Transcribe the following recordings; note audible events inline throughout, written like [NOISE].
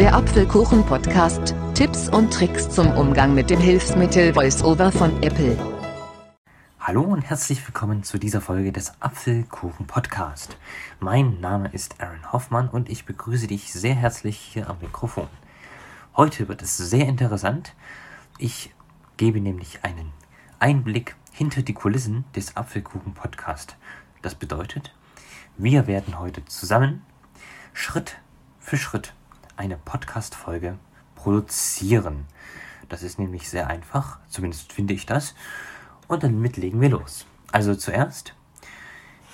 Der Apfelkuchen-Podcast. Tipps und Tricks zum Umgang mit dem Hilfsmittel VoiceOver von Apple. Hallo und herzlich willkommen zu dieser Folge des Apfelkuchen-Podcast. Mein Name ist Aaron Hoffmann und ich begrüße dich sehr herzlich hier am Mikrofon. Heute wird es sehr interessant. Ich gebe nämlich einen Einblick hinter die Kulissen des Apfelkuchen-Podcast. Das bedeutet, wir werden heute zusammen Schritt für Schritt eine Podcast-Folge produzieren. Das ist nämlich sehr einfach, zumindest finde ich das. Und damit legen wir los. Also zuerst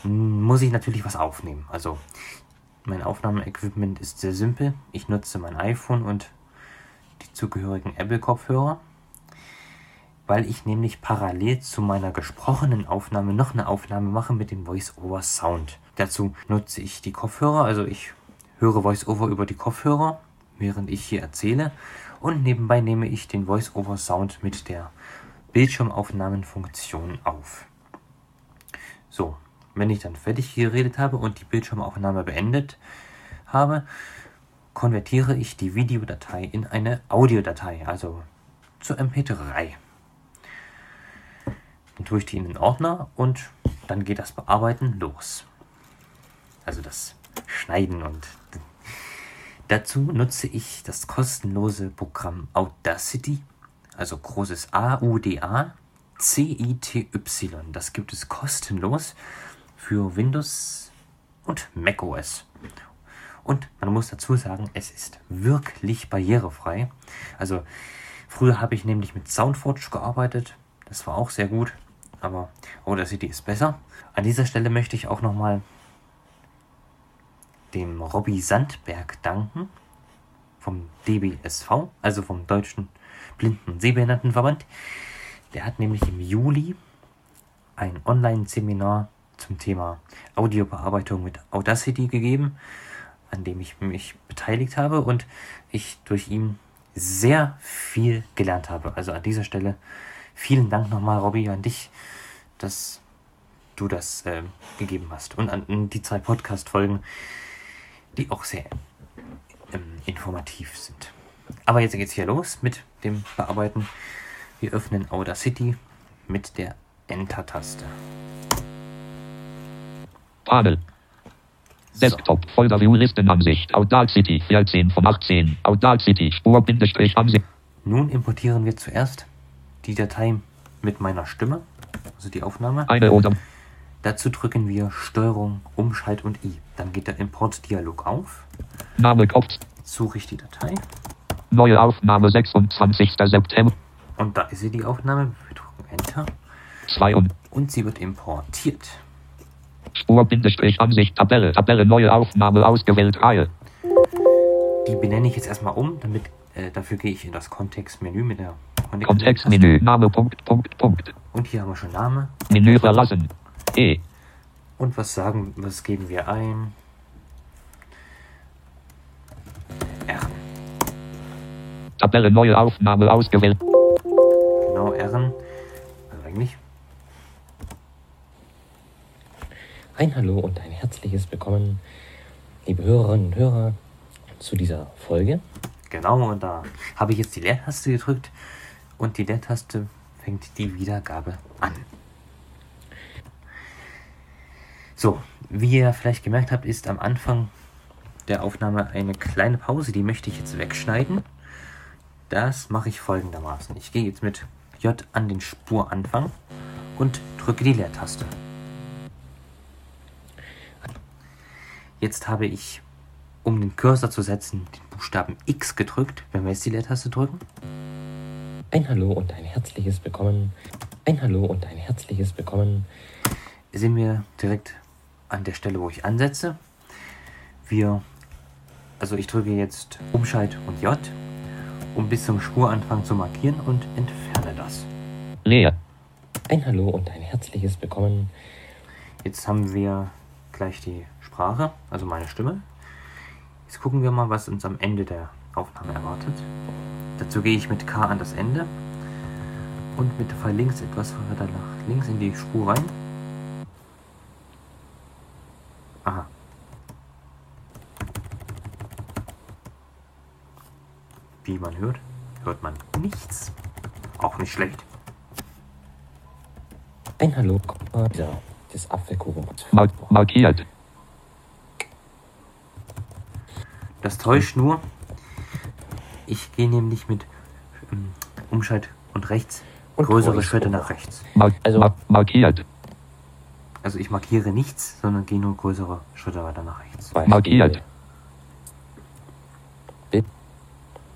muss ich natürlich was aufnehmen. Also mein Aufnahmeequipment ist sehr simpel. Ich nutze mein iPhone und die zugehörigen Apple-Kopfhörer, weil ich nämlich parallel zu meiner gesprochenen Aufnahme noch eine Aufnahme mache mit dem Voice-Over-Sound. Dazu nutze ich die Kopfhörer, also ich höre Voice-Over über die Kopfhörer, während ich hier erzähle. Und nebenbei nehme ich den Voice-Over-Sound mit der Bildschirmaufnahmenfunktion auf. So, wenn ich dann fertig geredet habe und die Bildschirmaufnahme beendet habe, konvertiere ich die Videodatei in eine Audiodatei, also zur MP3. Dann tue ich die in den Ordner und dann geht das Bearbeiten los. Also das Schneiden und dazu nutze ich das kostenlose Programm Audacity, also großes A-U-D-A, C-I-T-Y. Das gibt es kostenlos für Windows und macOS. Und man muss dazu sagen, es ist wirklich barrierefrei. Also früher habe ich nämlich mit Soundforge gearbeitet. Das war auch sehr gut. Aber Audacity ist besser. An dieser Stelle möchte ich auch nochmal dem Robby Sandberg danken vom DBSV, also vom Deutschen Blinden- und Sehbehindertenverband. Der hat nämlich im Juli ein Online-Seminar zum Thema Audiobearbeitung mit Audacity gegeben, an dem ich mich beteiligt habe und ich durch ihn sehr viel gelernt habe. Also an dieser Stelle vielen Dank nochmal, Robby, an dich, dass du das äh, gegeben hast. Und an die zwei Podcast-Folgen, die auch sehr ähm, informativ sind. Aber jetzt geht's hier los mit dem Bearbeiten. Wir öffnen Audacity mit der Enter-Taste. Panel. Desktop, Folder View Listenansicht, Audacity 14 von 18, Audacity Spur-Ansicht. Nun importieren wir zuerst die Datei mit meiner Stimme, also die Aufnahme. Eine oder Dazu drücken wir Steuerung, Umschalt und I. Dann geht der Importdialog auf. Name Kopf. Suche ich die Datei. Neue Aufnahme 26. September. Und da ist sie die Aufnahme. Wir drücken Enter. 2 und Und sie wird importiert. Spur-Ansicht Tabelle. Tabelle neue Aufnahme ausgewählt Reihe. Die benenne ich jetzt erstmal um, damit äh, dafür gehe ich in das Kontextmenü mit der Kontextmenü. Name Punkt Punkt Punkt. Und hier haben wir schon Name. Menü verlassen. E. Und was sagen, was geben wir ein? R. Tabelle neue Aufnahme ausgewählt. Genau, R. Also eigentlich. Ein Hallo und ein herzliches Willkommen, liebe Hörerinnen und Hörer, zu dieser Folge. Genau, und da habe ich jetzt die Leertaste gedrückt und die Leertaste fängt die Wiedergabe an. So, wie ihr vielleicht gemerkt habt, ist am Anfang der Aufnahme eine kleine Pause, die möchte ich jetzt wegschneiden. Das mache ich folgendermaßen. Ich gehe jetzt mit J an den Spuranfang und drücke die Leertaste. Jetzt habe ich, um den Cursor zu setzen, den Buchstaben X gedrückt. Wenn wir jetzt die Leertaste drücken, Ein Hallo und ein herzliches Willkommen. Ein Hallo und ein herzliches Willkommen. sind wir direkt an der Stelle, wo ich ansetze. Wir, also ich drücke jetzt Umschalt und J, um bis zum Spuranfang zu markieren und entferne das. Leer. Ein Hallo und ein herzliches Willkommen. Jetzt haben wir gleich die Sprache, also meine Stimme. Jetzt gucken wir mal, was uns am Ende der Aufnahme erwartet. Dazu gehe ich mit K an das Ende und mit Pfeil links etwas weiter nach links in die Spur rein. Wie man hört, hört man nichts. Auch nicht schlecht. Ein Hallo äh, dieser, des Apfelkuchen. Mar markiert. Das täuscht nur. Ich gehe nämlich mit ähm, Umschalt und rechts Und größere Schritte nach rechts. Mar Also- mar markiert. Also ich markiere nichts, sondern gehe nur größere Schritte weiter nach rechts. Markiert. Bild,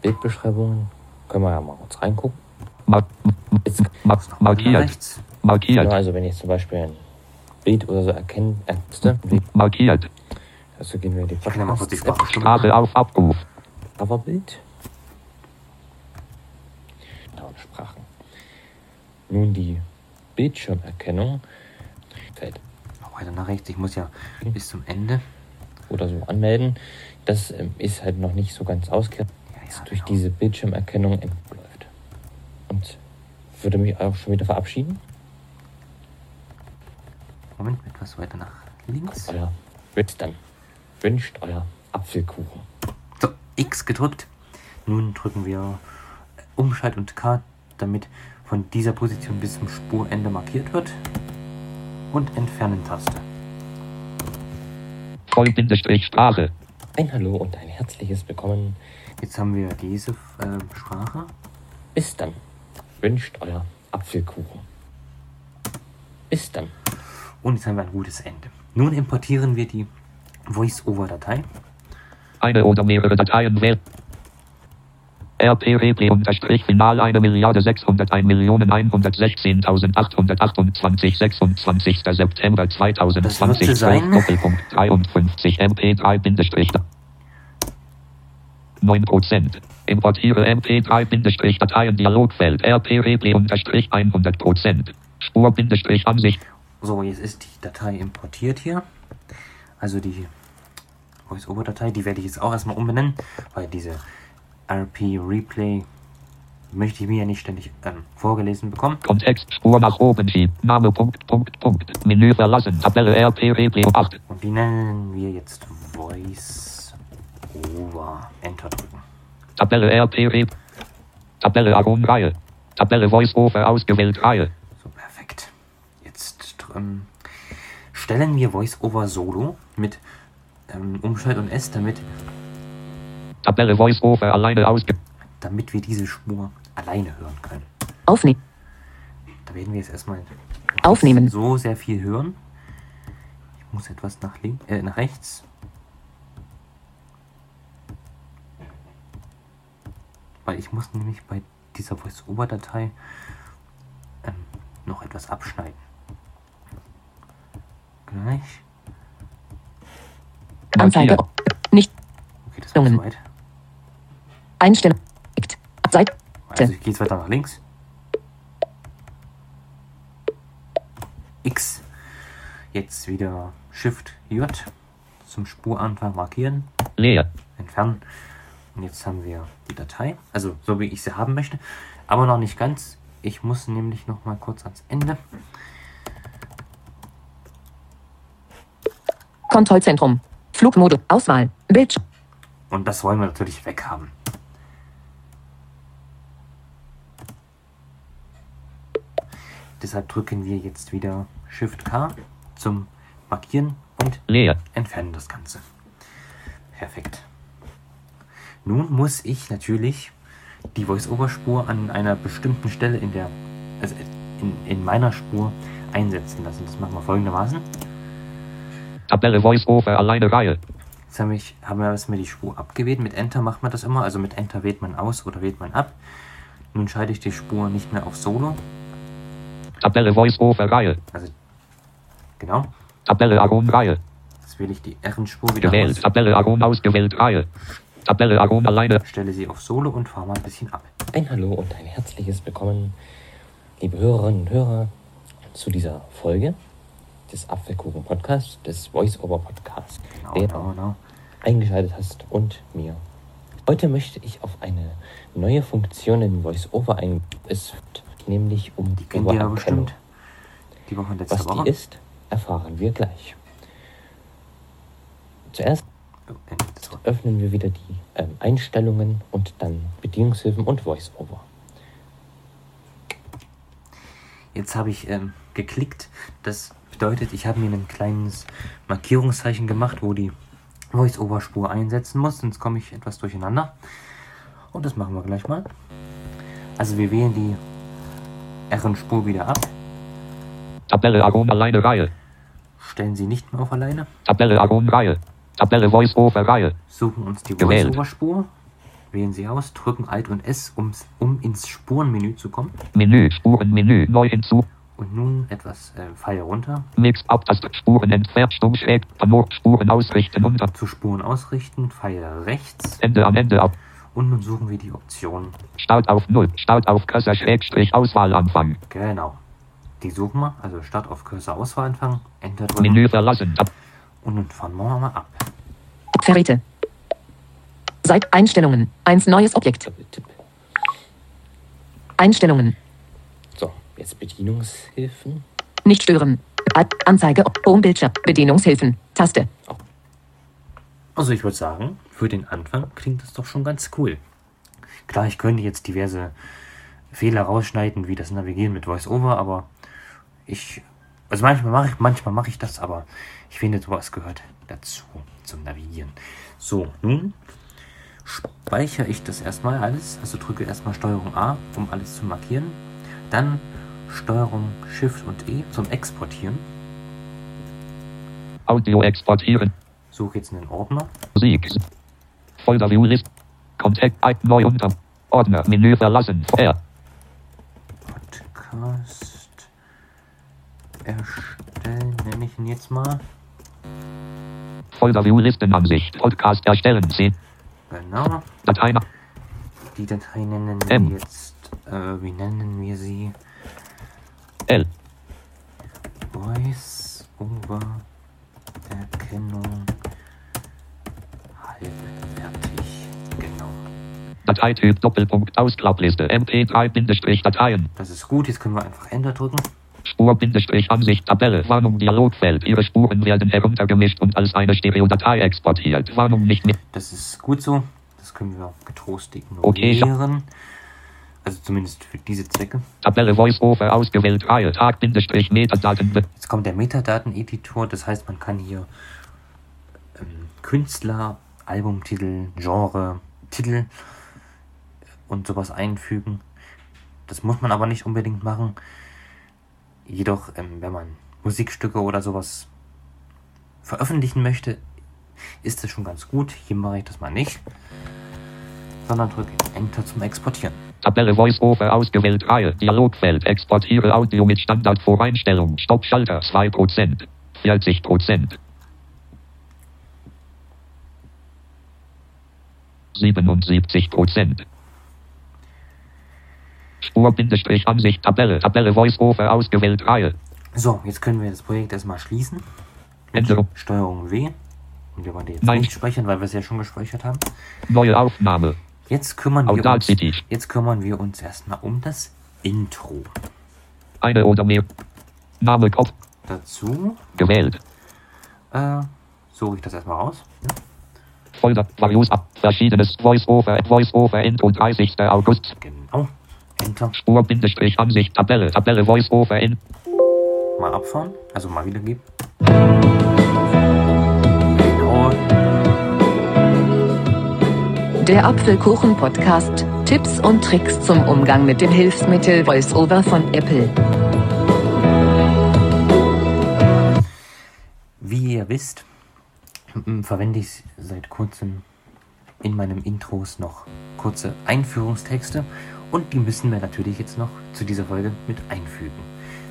Bildbeschreibungen. Können wir ja mal kurz reingucken. Mar Jetzt, mar Nach markiert. Markiert. also wenn ich zum Beispiel ein Bild oder so erkennen, erkennste, Markiert. also gehen wir in die Podcast-App. Sprache auf Abruf. Coverbild. Genau, Sprachen. Nun die Bildschirmerkennung. Noch weiter nach rechts. Ich muss ja bis zum Ende. oder so anmelden. Das ähm, ist halt noch nicht so ganz ausgeklärt, Ja, durch diese Bildschirmerkennung entläuft. Und würde mich auch schon wieder verabschieden. Moment, etwas weiter nach links. Euer Witz dann. Wünscht euer Apfelkuchen. So, X gedrückt. Nun drücken wir Umschalt und K, damit von dieser Position bis zum Spurende markiert wird. Und Entfernen-Taste. Vollbindestrich Sprache. Ein Hallo und ein herzliches Willkommen. Jetzt haben wir diese äh, Sprache. Bis dann. Wünscht euer Apfelkuchen. Bis dann. Und jetzt haben wir ein gutes Ende. Nun importieren wir die Voice-Over-Datei. Eine oder mehrere Dateien wählen. RP unterstrich Final 1 Milliarde 601 Millionen 116.828 26. September Das wird 2020 so sein. [LAUGHS] Doppelpunkt 53 MP3 Bindestrich 9 Prozent. Importiere MP3 Bindestrich Dateien Dialogfeld RP unterstrich 100 Prozent. Spur Bindestrich Ansicht So, jetzt ist die Datei importiert hier. Also die Voice-Over-Datei, die werde ich jetzt auch erstmal umbenennen, weil diese RP Replay möchte ich mir ja nicht ständig ähm, vorgelesen bekommen. Kontext Spur nach oben schieben. Name Punkt Punkt Punkt. Menü verlassen. Tabelle RP Replay 8. Und die nennen wir jetzt Voice Over. Enter drücken. Tabelle RP Re Tabelle Aron Reihe. Tabelle Voice Over ausgewählt Reihe. So, perfekt. Jetzt ähm, stellen wir Voice Over Solo mit ähm, Umschalt und S, damit, Tabelle Voice Over alleine ausge damit wir diese Spur alleine hören können. Aufnehmen. Da werden wir jetzt erstmal Aufnehmen. so sehr viel hören. Ich muss etwas nach links, äh, nach rechts. Weil ich muss nämlich bei dieser Voice-Over-Datei ähm, noch etwas abschneiden. Gleich. Anzeige. Nicht. Okay, das war weit. Einstellung. Seite. Also ich gehe jetzt weiter nach links. X. Jetzt wieder Shift J zum Spuranfang markieren, Leer. entfernen. Und jetzt haben wir die Datei, also so wie ich sie haben möchte, aber noch nicht ganz. Ich muss nämlich noch mal kurz ans Ende. Kontrollzentrum. Flugmodus. Auswahl. Bildschirm. Und das wollen wir natürlich weghaben. Deshalb drücken wir jetzt wieder Shift K zum Markieren und Leer. entfernen das Ganze. Perfekt. Nun muss ich natürlich die Voice-Over-Spur an einer bestimmten Stelle in der, also in, in meiner Spur einsetzen lassen. Das machen wir folgendermaßen. Tabelle Voice Over alleine Reihe. Jetzt haben wir, haben wir erstmal die Spur abgewählt. Mit Enter macht man das immer. Also mit Enter wählt man aus oder wählt man ab. Nun schalte ich die Spur nicht mehr auf Solo. Tabelle Voice Over Reihe. Also genau. Tabelle Aron Reihe. Jetzt wähle ich die R-Spur wieder Gewählt. aus. Tabelle Aron ausgewählt Reihe. Tabelle Aron alleine. Stelle sie auf Solo und fahre mal ein bisschen ab. Ein Hallo und ein herzliches Willkommen, liebe Hörerinnen und Hörer, zu dieser Folge des Apfelkuchen Podcasts, des Voice-Over Podcasts, Genau, der genau, genau. eingeschaltet hast und mir. Heute möchte ich auf eine neue Funktion in Voice-Over eingehen. Es wird nämlich um Die bestimmt. Die Woche letzte Was Woche. die ist, erfahren wir gleich. Zuerst äh, so. Öffnen wir wieder die ähm, Einstellungen und dann Bedienungshilfen und VoiceOver. Jetzt habe ich ähm, geklickt. Das bedeutet, ich habe mir ein kleines Markierungszeichen gemacht, wo die Voice-Over-Spur einsetzen muss. Sonst komme ich etwas durcheinander. Und das machen wir gleich mal. Also wir wählen die R-Spur wieder ab. Tabelle Aron alleine Reihe. Stellen sie nicht mehr auf alleine. Tabelle Aron Reihe. Tabelle Voice Over Reihe. Suchen uns die. Voice-Over-Spur. Wählen sie aus, drücken Alt und S, ums, um ins Spurenmenü zu kommen. Menü, Spurenmenü, neu hinzu. Und nun etwas äh, Pfeil runter. Mix Abtaste, Spuren entfernt, stumm schräg, Panor, Spuren ausrichten unter. Zu Spuren ausrichten, Pfeil rechts. Ende am Ende ab. Und nun suchen wir die Option. Start auf Null. Start auf Cursor Schrägstrich Auswahlanfang. Genau. Die suchen wir. Also Start auf Cursor Auswahl anfangen. Enter drücken. Menü verlassen. Tab. Und nun fahren wir mal ab. Verräte. Seit Einstellungen. Eins neues Objekt. Doppeltipp. Einstellungen. So, jetzt Bedienungshilfen. Nicht stören. Anzeige. Homebildschirm. Bedienungshilfen. Taste. Also ich würde sagen, für den Anfang klingt das doch schon ganz cool. Klar, ich könnte jetzt diverse Fehler rausschneiden, wie das Navigieren mit VoiceOver, aber ich, also manchmal mache ich, manchmal mache ich das, aber ich finde, sowas gehört dazu, zum Navigieren. So, nun speichere ich das erstmal alles, also drücke erstmal Steuerung A, um alles zu markieren, dann Steuerung Shift und E zum Exportieren, Audio exportieren. suche jetzt einen Ordner, Musik. Folder View List. Contact neu unter. Ordner. Menü verlassen. R. Podcast erstellen, nenne ich ihn jetzt mal. Folder View Listenansicht. Podcast erstellen. C. Genau. Datei. Die Datei nennen wir M. jetzt, äh, wie nennen wir sie? L. Voice over Erkennung halbwertig. Genau. Dateityp Doppelpunkt Ausklappliste. MP3-Dateien. Das ist gut. Jetzt können wir einfach Enter drücken. Spur-Ansicht Tabelle. Warnung Dialogfeld. Ihre Spuren werden heruntergemischt und als eine Stereodatei exportiert. Warnung nicht mehr. Das ist gut so. Das können wir getrost Okay, ignorieren. Also zumindest für diese Zwecke. Tabelle Voice-Over ausgewählt. Reihe. Tag-Metadaten. Jetzt kommt der Metadaten-Editor, das heißt, man kann hier ähm, Künstler, Albumtitel, Genre, Titel und sowas einfügen. Das muss man aber nicht unbedingt machen. Jedoch, ähm, wenn man Musikstücke oder sowas veröffentlichen möchte, ist das schon ganz gut. Hier mache ich das mal nicht, sondern drücke Enter zum Exportieren. Tabelle Voice-Over ausgewählt. Reihe. Dialogfeld. Exportiere Audio mit Standardvoreinstellung. Stoppschalter 2%. 40%. 77%. Spur-Ansicht Tabelle. Tabelle Voice-Over ausgewählt. Reihe. So, jetzt können wir das Projekt erstmal schließen. Änderung. Steuerung W. Und wir wollen jetzt Nein. nicht speichern, weil wir es ja schon gespeichert haben. Neue Aufnahme. Jetzt kümmern, wir uns, jetzt kümmern wir uns erstmal um das Intro. Eine oder mehr. Name Kopf. Dazu Gewählt. äh, suche ich das erstmal raus. Ja. Folder. Varius ab. Verschiedenes. Voice-Over. Voice-Over. Intro 30. August. Genau. Enter. Spur-Ansicht Tabelle. Tabelle Voice-Over in. Mal abfahren. Also mal wiedergeben. Genau. Der Apfelkuchen-Podcast. Tipps und Tricks zum Umgang mit dem Hilfsmittel VoiceOver von Apple. Wie ihr wisst, verwende ich seit kurzem in meinem Intros noch kurze Einführungstexte und die müssen wir natürlich jetzt noch zu dieser Folge mit einfügen.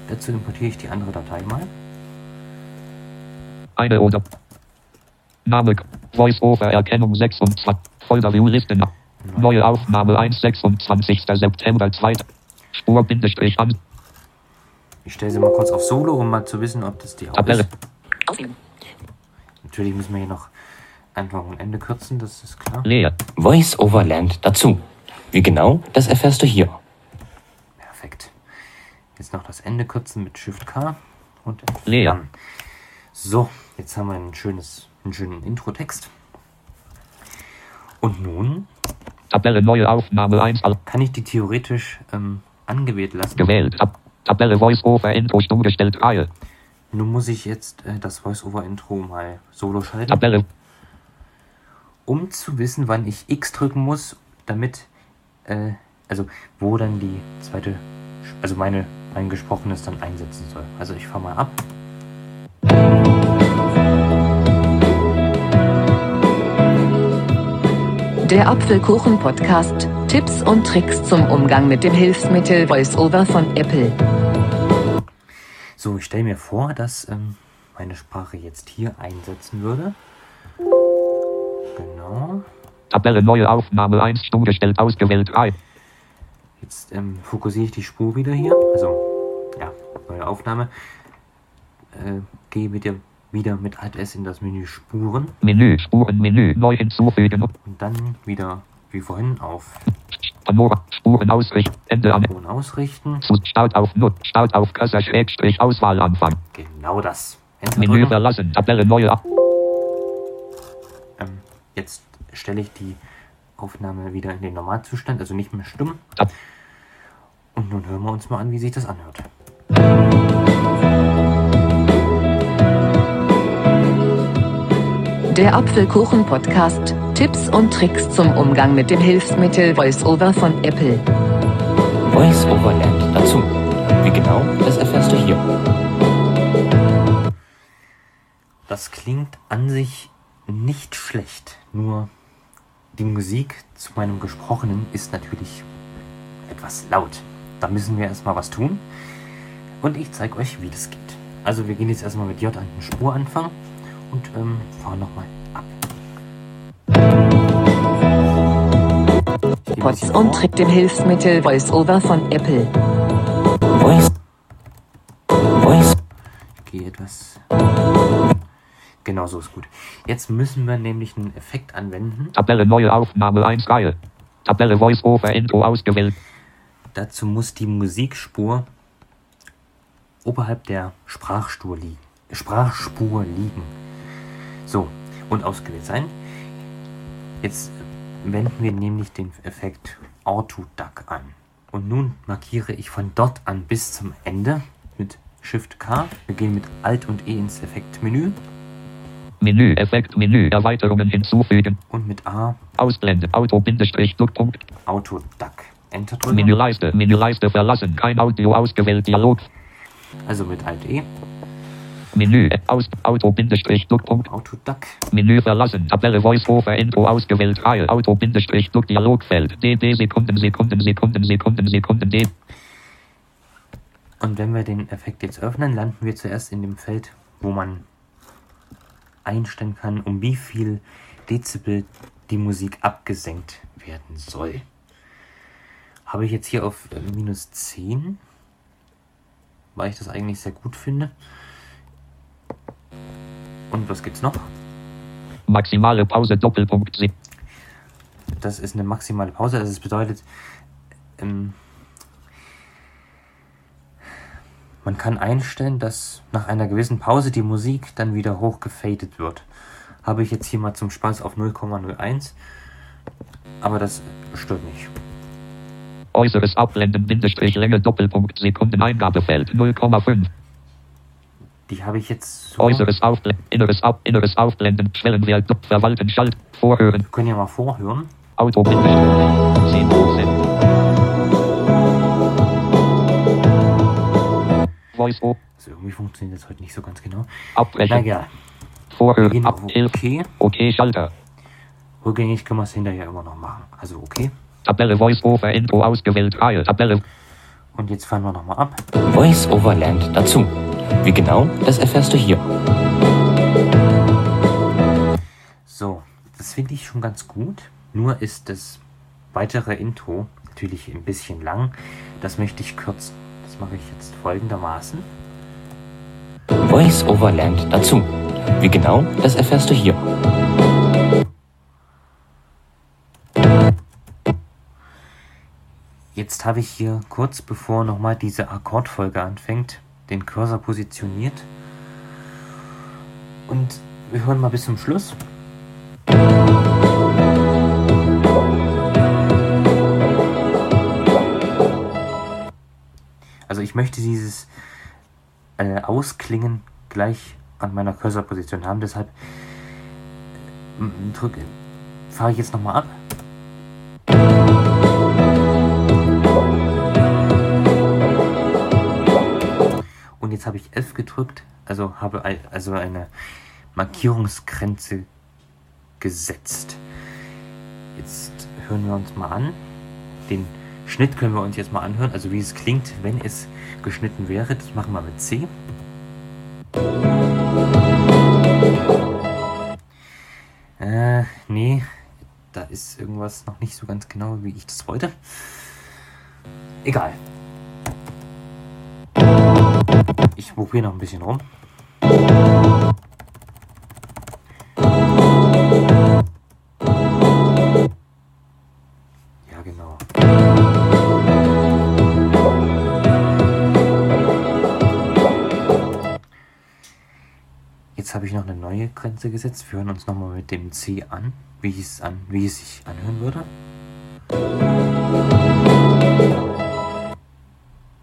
Dazu importiere ich die andere Datei mal. Eine oder. Name. Voice-Over Erkennung 26. Folder View Listen. Neue Aufnahme 1. 26. September 2. Spur-Bindestrich an. Ich stelle sie mal kurz auf Solo, um mal zu wissen, ob das die auch Tabelle. ist. Natürlich müssen wir hier noch Anfang und Ende kürzen, das ist klar. Leer. VoiceOver lernt dazu. Wie genau, das erfährst du hier. Perfekt. Jetzt noch das Ende kürzen mit Shift K und entfernen. So, jetzt haben wir ein schönes, einen schönen Intro-Text. Und nun Tabelle neue Aufnahme 1 al- kann ich die theoretisch ähm, angewählt lassen. gewählt. Tab Tabelle Voice Over Intro stumm gestellt Reihe. Nun muss ich jetzt äh, das Voice-Over-Intro mal solo schalten, Tabelle um zu wissen, wann ich X drücken muss, damit, äh, also wo dann die zweite, also meine, mein Gesprochenes dann einsetzen soll. Also ich fahre mal ab. Der Apfelkuchen-Podcast. Tipps und Tricks zum Umgang mit dem Hilfsmittel VoiceOver von Apple. So, ich stelle mir vor, dass ähm, meine Sprache jetzt hier einsetzen würde. Genau. Tabelle neue Aufnahme 1 stumm gestellt ausgewählt Reihe. Jetzt ähm, fokussiere ich die Spur wieder hier. Also, ja, neue Aufnahme. Äh, gehe mit der, wieder mit Alt S in das Menü Spuren Menü Spurenmenü neu hinzufügen. und dann wieder wie vorhin auf Panora Spuren ausrichten. Ende an. Ton ausrichten. Zu Start auf Nut. Start auf Cursor Schrägstrich Auswahl Anfang. Genau das. Enter Menü drücken. verlassen. Tabelle neue Auf Ähm, jetzt stelle ich die Aufnahme wieder in den Normalzustand, also nicht mehr stumm. Und nun hören wir uns mal an, wie sich das anhört. Der Apfelkuchen-Podcast. Tipps und Tricks zum Umgang mit dem Hilfsmittel VoiceOver von Apple. Voice Over lernt dazu. Wie genau, das erfährst du hier. Das klingt an sich nicht schlecht, nur die Musik zu meinem Gesprochenen ist natürlich etwas laut. Da müssen wir erstmal was tun und ich zeige euch, wie das geht. Also wir gehen jetzt erstmal mit J an den Spur anfangen und ähm, fahren nochmal ab. Pots und. Trick dem Hilfsmittel VoiceOver von Apple. Voice. Voice. Ich gehe etwas. Genau so ist gut. Jetzt müssen wir nämlich einen Effekt anwenden. Tabelle neue Aufnahme 1 Reihe. Tabelle Voice Over Intro ausgewählt. Dazu muss die Musikspur oberhalb der Sprachspur liegen. Sprachspur liegen. So, und ausgewählt sein. Jetzt wenden wir nämlich den Effekt Autoduck an. Und nun markiere ich von dort an bis zum Ende mit Shift K. Wir gehen mit Alt und E ins Effektmenü Menü Effekt Menü Erweiterungen hinzufügen. und mit A Ausblenden. Auto Bindestrich Druckpunkt. Autoduck. Enter drücken. Menüleiste. Menüleiste verlassen. Kein Audio ausgewählt. Dialog. Also mit Alt E. Menü aus Auto Bindestrich Druckpunkt. Autoduck. Menü verlassen. Tabelle Voice Over Intro ausgewählt. Reihe. Auto Bindestrich Druck Dialogfeld. DD Sekunden Sekunden Sekunden Sekunden Sekunden D. Und wenn wir den Effekt jetzt öffnen, landen wir zuerst in dem Feld, wo man einstellen kann, um wie viel Dezibel die Musik abgesenkt werden soll. Habe ich jetzt hier auf äh, minus 10, weil ich das eigentlich sehr gut finde. Und was gibt's noch? Maximale Pause Doppelpunkt Das ist eine maximale Pause. Also das bedeutet, ähm, man kann einstellen, dass nach einer gewissen Pause die Musik dann wieder hochgefadet wird. Habe ich jetzt hier mal zum Spaß auf 0,01. Aber das stört nicht. Äußeres Abblenden Bindestrich Länge Doppelpunkt Sekunden Eingabefeld 0,5. Die habe ich jetzt so. Äußeres Aufblenden, inneres Ab, inneres Aufblenden, Schwellenwert, Verwalten, Schalt, Vorhören, Wir können ja mal vorhören. Auto, Bindestrich, 10%. Voice O, Also irgendwie funktioniert das heute nicht so ganz genau. Abbrechen, Na ja, wir Vorhören, gehen Ab, auf 11, OK. okay, Schalter. Rückgängig können wir es hinterher immer noch machen. Also okay. Tabelle Voice Over Intro ausgewählt, Reihe, Tabelle, Und jetzt fahren wir nochmal ab. Voice Over lernt dazu. Wie genau, das erfährst du hier. So, das finde ich schon ganz gut. Nur ist das weitere Intro natürlich ein bisschen lang. Das möchte ich kürzen. Mache ich jetzt folgendermaßen. Voice Over lernt dazu. Wie genau, das erfährst du hier. Jetzt habe ich hier kurz bevor nochmal diese Akkordfolge anfängt, den Cursor positioniert. Und wir hören mal bis zum Schluss. Ich möchte dieses äh, Ausklingen gleich an meiner Cursorposition haben. Deshalb äh, drücke, fahre ich jetzt nochmal ab. Und jetzt habe ich F gedrückt, also habe also eine Markierungsgrenze gesetzt. Jetzt hören wir uns mal an. Den Schnitt können wir uns jetzt mal anhören, also wie es klingt, wenn es geschnitten wäre. Das machen wir mit C. Äh, nee, da ist irgendwas noch nicht so ganz genau, wie ich das wollte. Egal. Ich probiere noch ein bisschen rum. Jetzt habe ich noch eine neue Grenze gesetzt. Wir hören uns nochmal mit dem C an, wie es, an, wie es sich anhören würde.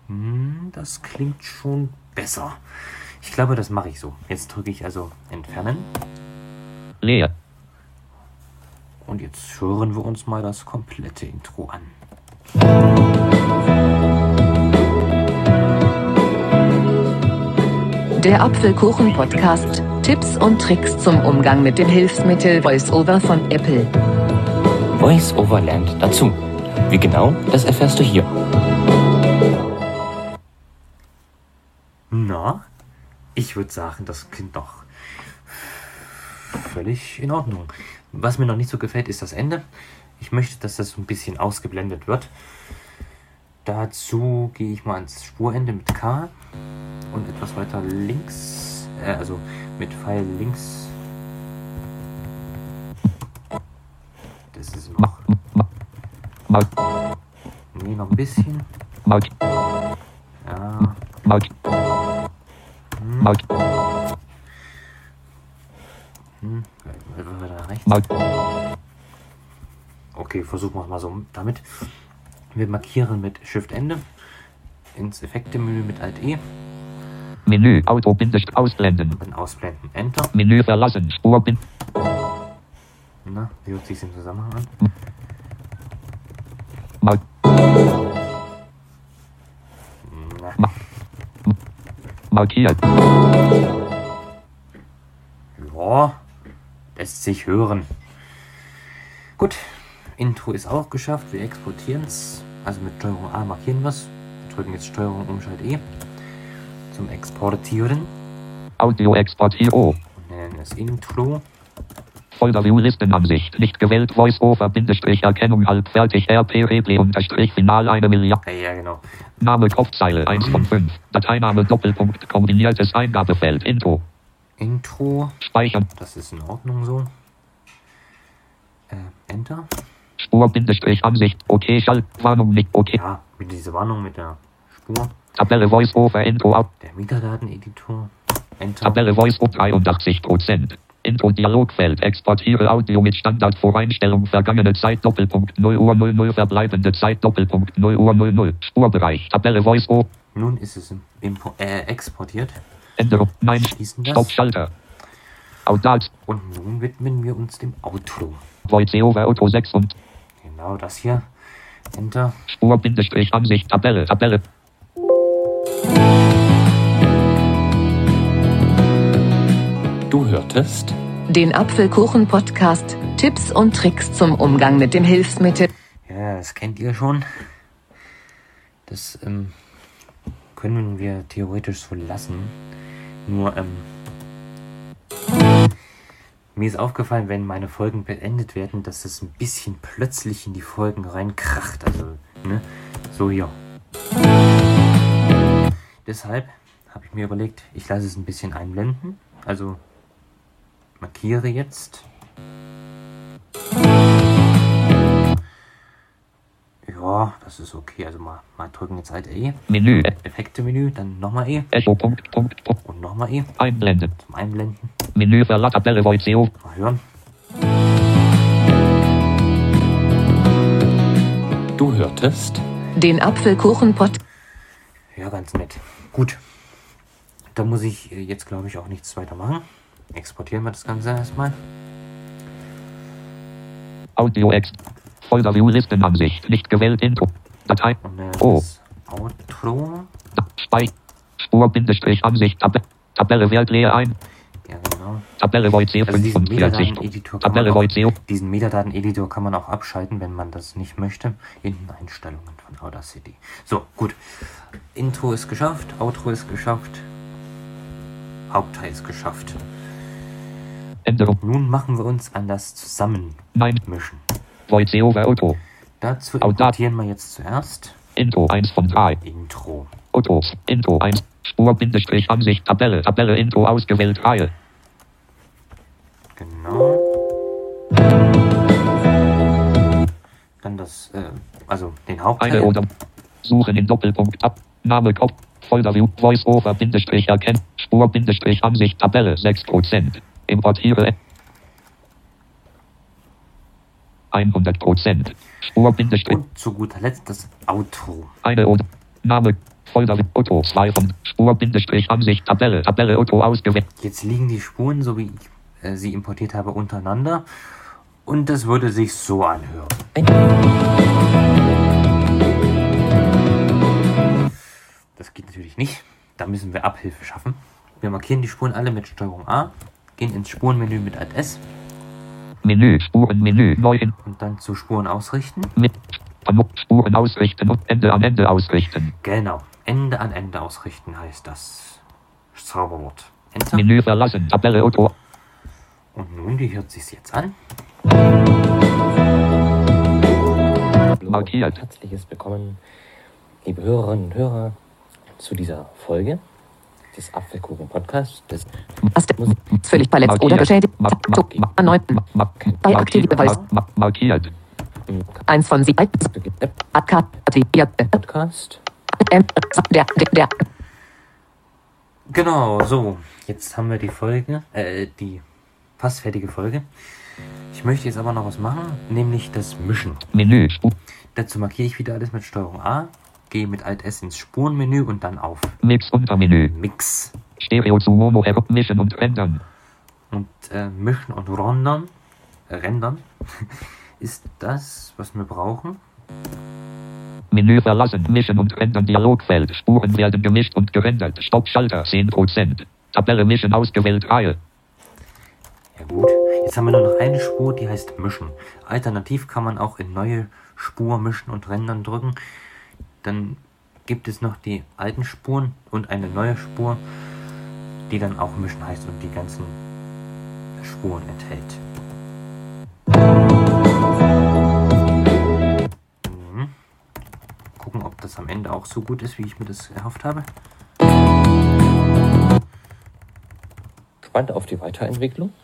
Hm, das klingt schon besser. Ich glaube, das mache ich so. Jetzt drücke ich also entfernen. Leer. Und jetzt hören wir uns mal das komplette Intro an. Der Apfelkuchen-Podcast. Tipps und Tricks zum Umgang mit dem Hilfsmittel VoiceOver von Apple. VoiceOver lernt dazu. Wie genau, das erfährst du hier. Na, ich würde sagen, das klingt doch völlig in Ordnung. Was mir noch nicht so gefällt, ist das Ende. Ich möchte, dass das so ein bisschen ausgeblendet wird. Dazu gehe ich mal ans Spurende mit K und etwas weiter links, äh, also mit Pfeil links. Das ist noch, nee, noch ein bisschen. Ja, hm. Mark. Okay, versuchen wir es mal so damit. Wir markieren mit Shift Ende ins Effekte-Menü mit Alt E, Menü. Auto. Bindestrich. Ausblenden. dann ausblenden Enter. Menü verlassen. Spur. Bin Na, wie hört sich im Zusammenhang an? Mark. Na, Markiert. ja, lässt sich hören. Gut, Intro ist auch geschafft. Wir exportieren es. Also mit Steuerung A markieren wir es. Wir drücken jetzt Steuerung Umschalt E zum Exportieren Audio exportieren. nennen es Intro. Folder View Listenansicht. Nicht gewählt. Voice-Over. Bindestrich. Erkennung. Halb fertig. RP Replay. Unterstrich. Final. Eine Milliarde. Ja, ja, genau. Name Kopfzeile 1 von 5. Dateiname Doppelpunkt. Kombiniertes Eingabefeld. Intro. Intro. Speichern. Das ist in Ordnung so. Äh, Enter. Spur. Bindestrich. Ansicht. Okay. Schall. Warnung nicht. Okay. Ja, mit dieser Warnung mit der Spur. Tabelle Voice-Over. Intro. Out. Der Metadateneditor. Enter. Tabelle Voice-Over 83%. Intro Dialogfeld. Exportiere Audio mit Standardvoreinstellung. Vergangene Zeit Doppelpunkt 0 Uhr 00. Verbleibende Zeit Doppelpunkt 0 Uhr 00. Spurbereich. Tabelle Voice-Over. Nun ist es im Impo äh, exportiert. Änderung. Nein. Schließen das. Stopp. Schalter. Audaz. Und nun widmen wir uns dem Outro. Voice-Over Auto 6 und Genau das hier. Enter. Spur Bindestrich Ansicht. Tabelle. Tabelle. Du hörtest Den Apfelkuchen-Podcast. Tipps und Tricks zum Umgang mit dem Hilfsmittel. Ja, das kennt ihr schon. Das ähm, können wir theoretisch so lassen. Nur, ähm, mir ist aufgefallen, wenn meine Folgen beendet werden, dass es ein bisschen plötzlich in die Folgen reinkracht. Also, ne? So hier. Deshalb habe ich mir überlegt, ich lasse es ein bisschen einblenden. Also markiere jetzt. Ja, das ist okay. Also mal, mal drücken jetzt halt E. Menü. Effekte-Menü, dann nochmal E Echo. Punkt. Punkt. Punkt. und nochmal E Einblenden. zum Einblenden. Menü Verlass. Tabelle Voice-Over. Mal hören. Du hörtest Den Apfelkuchen-Podcast. Ja, ganz nett. Gut. Da muss ich äh, jetzt, glaube ich, auch nichts weiter machen. Exportieren wir das Ganze erstmal. Audio Ex. Folder View Listenansicht. Nicht gewählt Intro. Datei. Äh, Oh. Outro. Spei. Spur Bindestrich Ansicht. Tab Tabelle Wert leer ein. Tabelle Void Also diesen 45. Metadaten-Editor kann, man auch- kann man abschalten, wenn man das nicht möchte, in den Einstellungen von Audacity. So, gut. Intro ist geschafft, Outro ist geschafft, Hauptteil ist geschafft. Änderung. Nun machen wir uns an das Zusammenmischen. Void SEO over Auto. Dazu importieren wir jetzt zuerst Intro 1 von 3. Intro. Autos. Intro 1. Spur Bindestrich Ansicht. Tabelle. Tabelle Intro ausgewählt. Reihe. Genau. Dann das, äh, also den Hauptteil. Eine oder. Suchen in Doppelpunkt ab. Name Kopf. Folder View. Voice over Bindestrich erkennen. Spur Bindestrich Ansicht. Tabelle 6%. Importiere. 100%. Spur Bindestrich. Und zu guter Letzt das Outro. Eine oder. Name. Folder. Auto 2 von. Spur Bindestrich Ansicht. Tabelle. Tabelle Auto ausgewählt. Jetzt liegen die Spuren, so wie ich sie importiert habe, untereinander. Und das würde sich so anhören. Das geht natürlich nicht. Da müssen wir Abhilfe schaffen. Wir markieren die Spuren alle mit Steuerung A, gehen ins Spurenmenü mit Alt S Menü. Spurenmenü. Neu in. und dann zu Spuren ausrichten. Mit. Spuren ausrichten und Ende an Ende ausrichten. Genau. Ende an Ende ausrichten heißt das Zauberwort. Enter. Menü verlassen. Tabelle Auto. Und nun, wie hört sich's jetzt an? Markiert. Herzliches Willkommen, liebe Hörerinnen und Hörer, zu dieser Folge des Apfelkuchen-Podcasts. Des Erste. Völlig verletzt oder beschädigt. Zug. Erneuten. Bei aktive Beweis. Markiert. Eins von sieben. Podcast. Der, der, der. Genau, so. Jetzt haben wir die Folge, äh, die fast fertige Folge. Ich möchte jetzt aber noch was machen, nämlich das Mischen. Menü. Dazu markiere ich wieder alles mit Steuerung A, gehe mit Alt S ins Spurenmenü und dann auf Mix Untermenü. Mix. Stereo zu Mono mischen und rendern. Und äh, Mischen und Rendern, äh, Rendern [LAUGHS] ist das, was wir brauchen. Menü verlassen. Mischen und rendern. Dialogfeld. Spuren werden gemischt und gerendert. Stoppschalter 10%. Tabelle mischen ausgewählt. Reihe. Ja gut, jetzt haben wir nur noch eine Spur, die heißt Mischen. Alternativ kann man auch in neue Spur mischen und rendern drücken. Dann gibt es noch die alten Spuren und eine neue Spur, die dann auch Mischen heißt und die ganzen Spuren enthält. Mhm. Gucken, ob das am Ende auch so gut ist, wie ich mir das erhofft habe. Gespannt auf die Weiterentwicklung.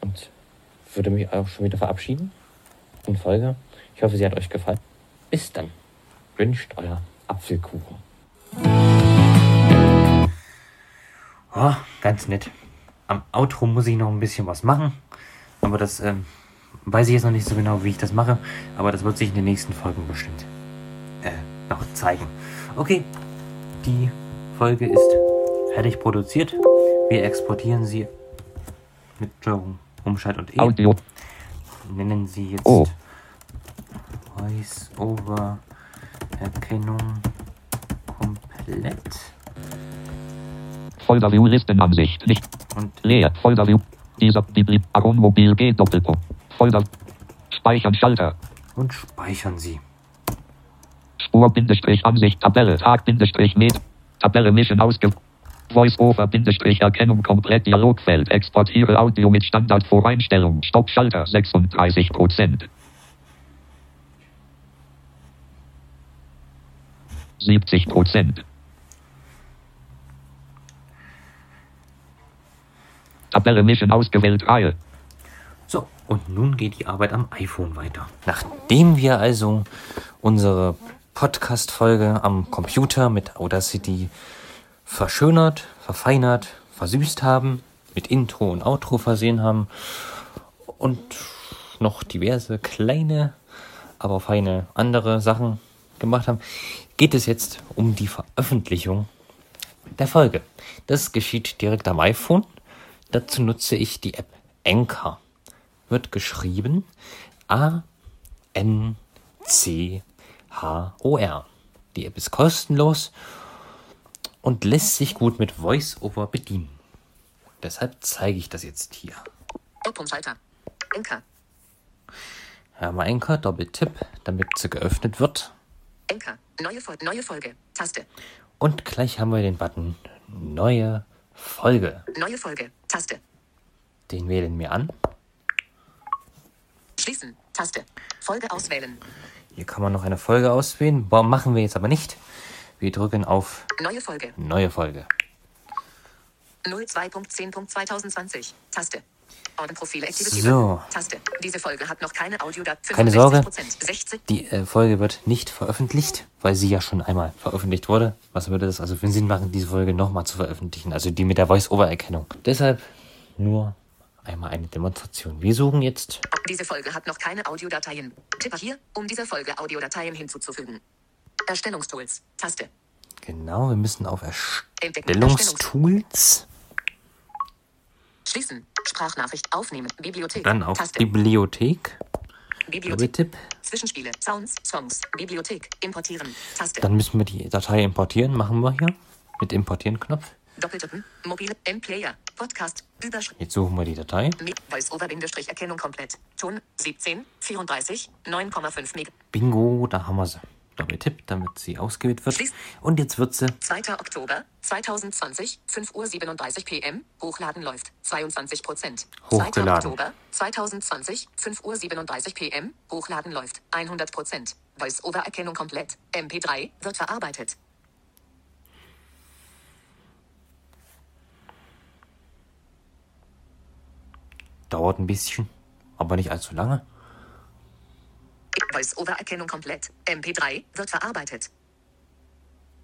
Und würde mich auch schon wieder verabschieden. In Folge. Ich hoffe, sie hat euch gefallen. Bis dann. Wünscht euer Apfelkuchen. Oh, ganz nett. Am Outro muss ich noch ein bisschen was machen. Aber das ähm, weiß ich jetzt noch nicht so genau, wie ich das mache. Aber das wird sich in den nächsten Folgen bestimmt äh, noch zeigen. Okay, die Folge ist fertig produziert. Wir exportieren sie mit Steuerung Umschalt und E. Audio. Nennen sie jetzt Oh. Voice over Erkennung komplett. Folder View Listenansicht. Nicht. Und Leer. Folder View. Dieser Bibli. Aron Mobil G Doppelpunkt. Folder. Speichern Schalter. und speichern sie. Spur Bindestrich Ansicht Tabelle Tag Bindestrich Met. Tabelle mischen ausge. Voice over Bindestrich Erkennung komplett Dialogfeld. Exportiere Audio mit Standardvoreinstellung. Stoppschalter 36%. 70%. Tabelle mischen ausgewählt Reihe. So, und nun geht die Arbeit am iPhone weiter. Nachdem wir also unsere Podcast-Folge am Computer mit Audacity verschönert, verfeinert, versüßt haben, mit Intro und Outro versehen haben und noch diverse kleine, aber feine andere Sachen gemacht haben, geht es jetzt um die Veröffentlichung der Folge. Das geschieht direkt am iPhone. Dazu nutze ich die App Anchor. Wird geschrieben A-N-C-H-O-R. Die App ist kostenlos und lässt sich gut mit VoiceOver bedienen. Deshalb zeige ich das jetzt hier. Doppelschalter. Enker. Haben wir Anchor, Doppeltipp, damit sie geöffnet wird. Enker. Neue, Fol neue Folge. Taste. Und gleich haben wir den Button Neue Folge. Neue Folge. Taste. Den wählen wir an. Schließen. Taste. Folge auswählen. Hier kann man noch eine Folge auswählen. Machen wir jetzt aber nicht. Wir drücken auf Neue Folge. Neue Folge. 02.10.2020. Taste. Ordenprofile Activity. So. Taste. Diese Folge hat noch keine Audiodatei. Keine Sorge. 60. Die äh, Folge wird nicht veröffentlicht, weil sie ja schon einmal veröffentlicht wurde. Was würde das also für einen Sinn machen, diese Folge nochmal zu veröffentlichen? Also die mit der Voice-Over-Erkennung. Deshalb nur einmal eine Demonstration. Wir suchen jetzt Diese Folge hat noch keine Audiodateien. Tippe hier, um dieser Folge Audiodateien hinzuzufügen. Erstellungstools. Taste. genau, wir müssen auf. Erstellungstools, Schließen. Sprachnachricht aufnehmen. Bibliothek. dann auf Taste. Bibliothek, Bibliothek. Doppeltipp. Zwischenspiele. Sounds. Songs. Bibliothek. Importieren. Taste. Dann müssen wir die Datei importieren. Machen wir hier mit Importieren-Knopf. Doppeltippen. Mobile. M-Player. Podcast. Überschrift. Jetzt suchen wir die Datei. Voice-over-Erkennung komplett. Ton 17, 34, 9,5 Meg. Bingo, da haben wir sie. Doppeltipp, damit sie ausgewählt wird. Und jetzt wird sie 2. Oktober 2020, 5 Uhr 37 PM. Hochladen läuft. 22 Prozent. 2. Hochgeladen. Oktober 2020, 5 Uhr 37 PM. Hochladen läuft. 100 Prozent. Voice-over-Erkennung komplett. MP3 wird verarbeitet. Dauert ein bisschen, aber nicht allzu lange. Voice-over-Erkennung komplett. MP3 wird verarbeitet.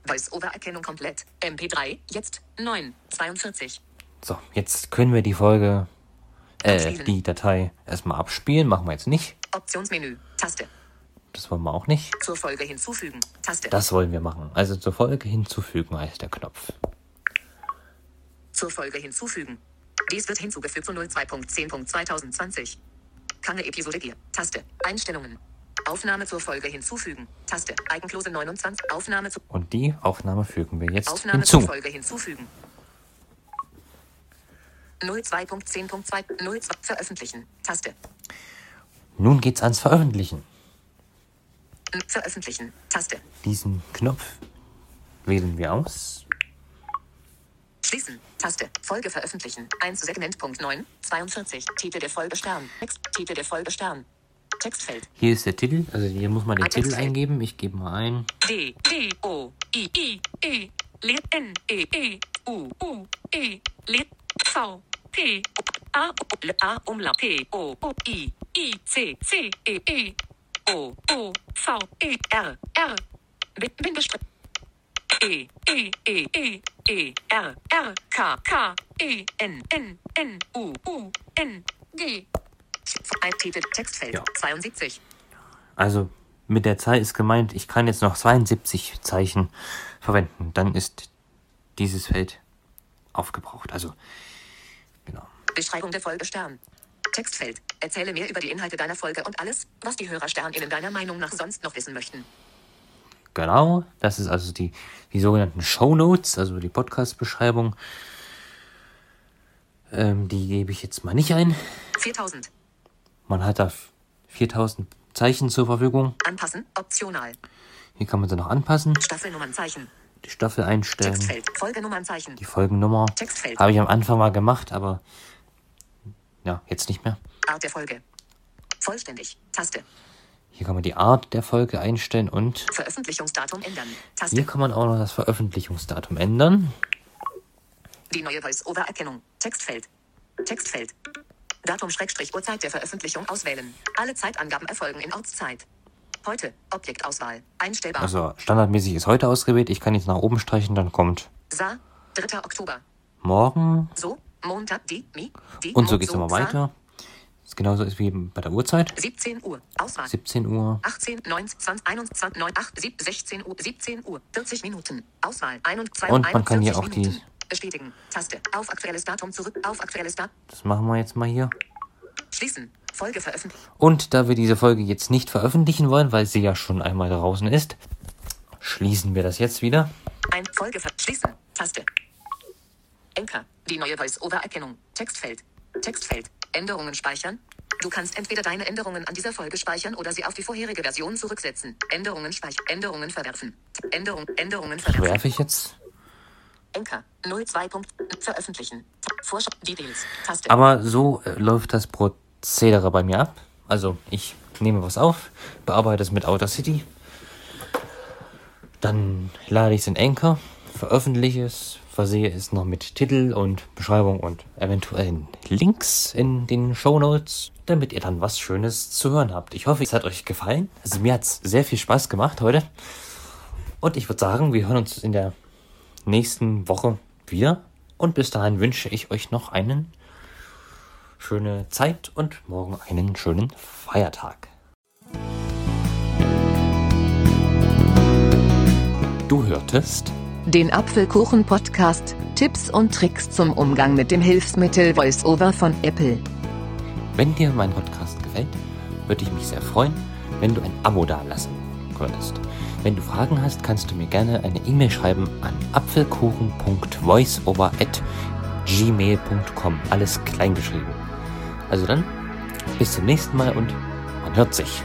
Voice-over-Erkennung komplett. MP3 jetzt 9, 42. So, jetzt können wir die Folge, äh, die Datei erstmal abspielen. Machen wir jetzt nicht. Optionsmenü. Taste. Das wollen wir auch nicht. Zur Folge hinzufügen. Taste. Das wollen wir machen. Also zur Folge hinzufügen heißt der Knopf. Zur Folge hinzufügen. Dies wird hinzugefügt zu 02.10.2020. Kange Episode 4. Taste. Einstellungen. Aufnahme zur Folge hinzufügen. Taste. Eigenklose 29. Aufnahme zu Und die Aufnahme fügen wir jetzt Aufnahme hinzu. zur Folge hinzufügen. 02.10.2 02 Veröffentlichen. Taste. Nun geht's ans Veröffentlichen. Veröffentlichen. Taste. Diesen Knopf wählen wir aus. Schließen. Taste. Folge veröffentlichen. 1 Segment Punkt 9. 42. Titel der Folge Stern. Text. Titel der Folge Stern. Textfeld. Hier ist der Titel. Also hier muss man den Titel eingeben. Ich gebe mal ein. D, D, O, I, I, E, L, N, E, E, U, U, E, L, V, P, A, L, A, Umlaut, P, O, O, I, I, C, C, E, E, O, O, V, E, R, R, Bindestrich, E, E, E, E, E, R, R, K, K, E, N, N, N, U, U, N, G. Titel, Textfeld, Ja. 72. Also mit der Zahl ist gemeint, ich kann jetzt noch 72 Zeichen verwenden. Dann ist dieses Feld aufgebraucht. Also, genau. Beschreibung der Folge Stern. Textfeld. Erzähle mehr über die Inhalte deiner Folge und alles, was die Hörer SternInnen deiner Meinung nach sonst noch wissen möchten. Genau, das ist also die, die sogenannten Show Notes, also die Podcast-Beschreibung. Ähm, die gebe ich jetzt mal nicht ein. 4000. Man hat da 4000 Zeichen zur Verfügung. Anpassen. Optional. Hier kann man sie noch anpassen, Staffelnummernzeichen. die Staffel einstellen, Textfeld. Folgenummernzeichen. die Folgennummer. Textfeld. Habe ich am Anfang mal gemacht, aber ja, jetzt nicht mehr. Art der Folge. Vollständig. Taste. Hier kann man die Art der Folge einstellen und Veröffentlichungsdatum ändern. Taste. hier kann man auch noch das Veröffentlichungsdatum ändern. Die neue Voice-Over-Erkennung. Textfeld. Textfeld. Datum Schrägstrich Uhrzeit der Veröffentlichung auswählen. Alle Zeitangaben erfolgen in Ortszeit. Heute. Objektauswahl. Einstellbar. Also standardmäßig ist heute ausgewählt. Ich kann jetzt nach oben streichen, dann kommt Sa. 3. Oktober. morgen So. Montag. Die. Mi. Die. und so geht es immer Sa. weiter. Das genauso ist wie bei der Uhrzeit. 17 Uhr. Auswahl. 17 Uhr. 18, 19, 20, 21, 9, 8, 7, 16 Uhr, 17 Uhr, 40 Minuten. Auswahl. 21, Und man kann hier 41 auch die-. Bestätigen. Taste. Auf aktuelles Datum zurück. Auf aktuelles Datum. Das machen wir jetzt mal hier. Schließen. Folge veröffentlichen. Und da wir diese Folge jetzt nicht veröffentlichen wollen, weil sie ja schon einmal draußen ist, schließen wir das jetzt wieder. Ein Folge ver Schließen. Taste. Enker. Die neue Voice-Over-Erkennung. Textfeld. Textfeld. Änderungen speichern. Du kannst entweder deine Änderungen an dieser Folge speichern oder sie auf die vorherige Version zurücksetzen. Änderungen speichern. Änderungen verwerfen. Änderung, Änderungen verwerfen. Werfe ich jetzt. Enker. 02. Punkt. Veröffentlichen. Vorschau. Details. Taste. Aber so äh, läuft das Prozedere bei mir ab. Also ich nehme was auf, bearbeite es mit Audacity, dann lade ich es in Anchor, veröffentliche es, versehe es noch mit Titel und Beschreibung und eventuellen Links in den Show Notes, damit ihr dann was Schönes zu hören habt. Ich hoffe, es hat euch gefallen. Also mir hat es sehr viel Spaß gemacht heute. Und ich würde sagen, wir hören uns in der nächsten Woche wieder. Und bis dahin wünsche ich euch noch einen schöne Zeit und morgen einen schönen Feiertag. Du hörtest Den Apfelkuchen-Podcast. Tipps und Tricks zum Umgang mit dem Hilfsmittel VoiceOver von Apple. Wenn dir mein Podcast gefällt, würde ich mich sehr freuen, wenn du ein Abo dalassen würdest. Wenn du Fragen hast, kannst du mir gerne eine E-Mail schreiben an apfelkuchen.voiceover@gmail.com. Alles klein geschrieben. Also dann, bis zum nächsten Mal und man hört sich.